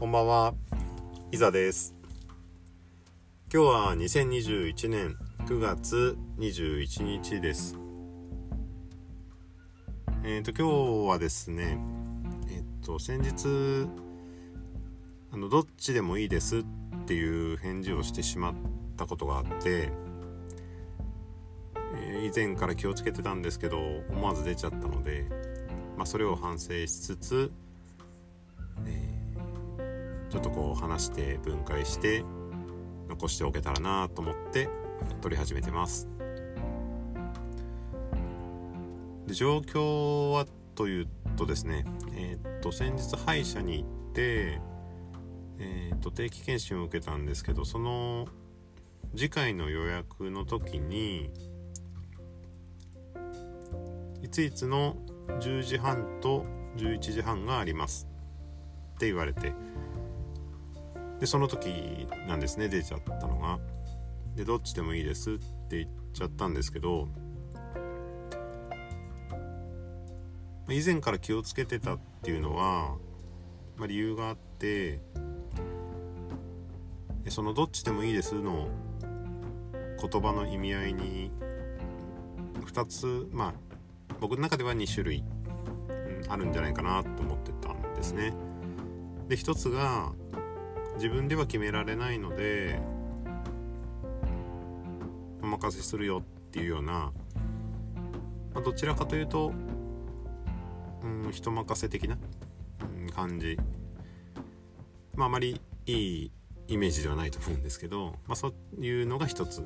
こんばんは、いざです。今日は2021年9月21日です。えっ、と今日はですね、えっ、と先日あのどっちでもいいですっていう返事をしてしまったことがあって、えー以前から気をつけてたんですけど思わず出ちゃったので、まあ、それを反省しつつ、えーちょっとこう話して分解して残しておけたらなと思って撮り始めてます。で状況はというとですねえーっと先日歯医者に行って、えーっと定期検診を受けたんですけどその次回の予約の時にいついつの10時半と11時半がありますって言われてでその時なんですね出ちゃったのがでどっちでもいいですって言っちゃったんですけど以前から気をつけてたっていうのは、まあ、理由があってでそのどっちでもいいですの言葉の意味合いに2つまあ僕の中では2種類、あるんじゃないかなと思ってたんですね。で1つが自分では決められないのでお任せするよっていうような、まあ、どちらかというと、うん、人任せ的な、うん感じ。まああまりいいイメージではないと思うんですけど、まあ、そういうのが一つ。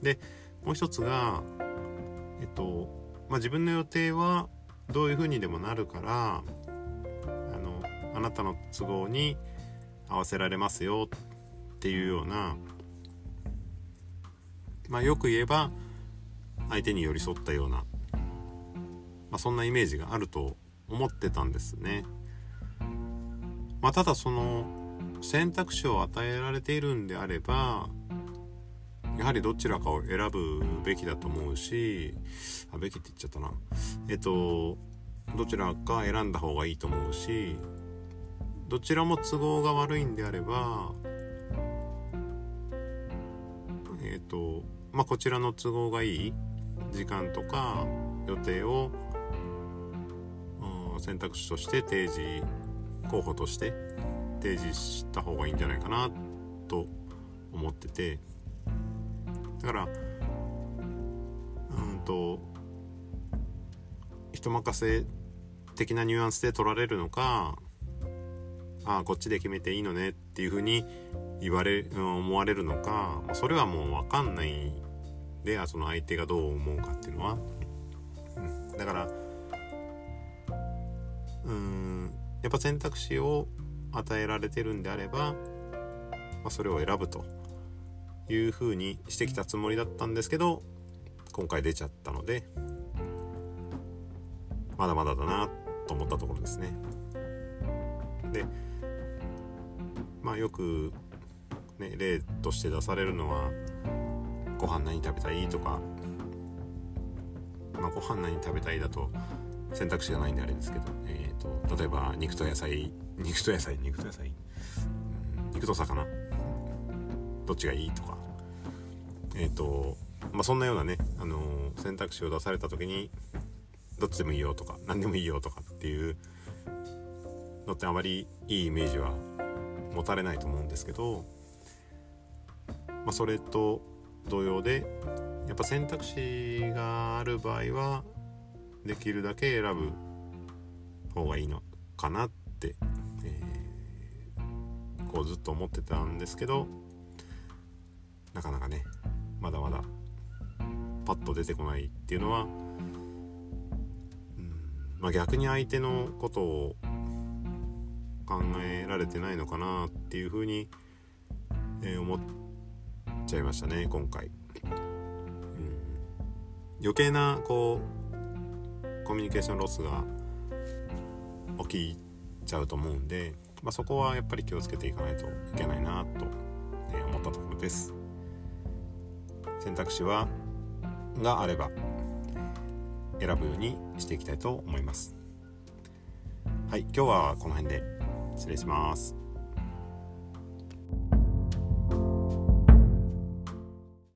でもう一つがえっと、まあ、自分の予定はどういうふうにでもなるからあのあなたの都合に合わせられますよっていうようなまあよく言えば相手に寄り添ったような、まあ、そんなイメージがあると思ってたんですね。まあ、ただその選択肢を与えられているんであればやはりどちらかを選ぶべきだと思うしあべきって言っちゃったなえっとどちらか選んだ方がいいと思うしどちらも都合が悪いんであればえっ、とまあこちらの都合がいい時間とか予定をうん選択肢として提示候補として提示した方がいいんじゃないかなと思ってて。だからうんと人任せ的なニュアンスで取られるのかああこっちで決めていいのねっていうふうに言われ思われるのかそれはもう分かんないでその相手がどう思うかっていうのは、うん、だからうんやっぱ選択肢を与えられてるんであれば、まあ、それを選ぶというふうにしてきたつもりだったんですけど今回出ちゃったのでまだまだだなと思ったところですね。まあよく、ね、例として出されるのは「ご飯何食べたい?」とか「まあ、ご飯何食べたい?」だと選択肢がないんであれですけど、えー、と例えば肉と野菜肉と野菜肉と野菜、うん肉と魚どっちがいいとかえっ、とまあそんなようなね、あのー選択肢を出された時にどっちでもいいよとか何でもいいよとかっていうのってあまりいいイメージは持たれないと思うんですけど、まあ、それと同様でやっぱ選択肢がある場合はできるだけ選ぶ方がいいのかなって、えーこうずっと思ってたんですけどなかなかねまだまだパッと出てこないっていうのは、うんまあ、逆に相手のことを考えられてないのかなっていうふうに、えー思っちゃいましたね今回、うん、余計なこうコミュニケーションロスが起きちゃうと思うんで、まあ、そこはやっぱり気をつけていかないといけないなと、え思ったところです。選択肢はがあれば選ぶようにしていきたいと思います。はい今日はこの辺で。失礼します。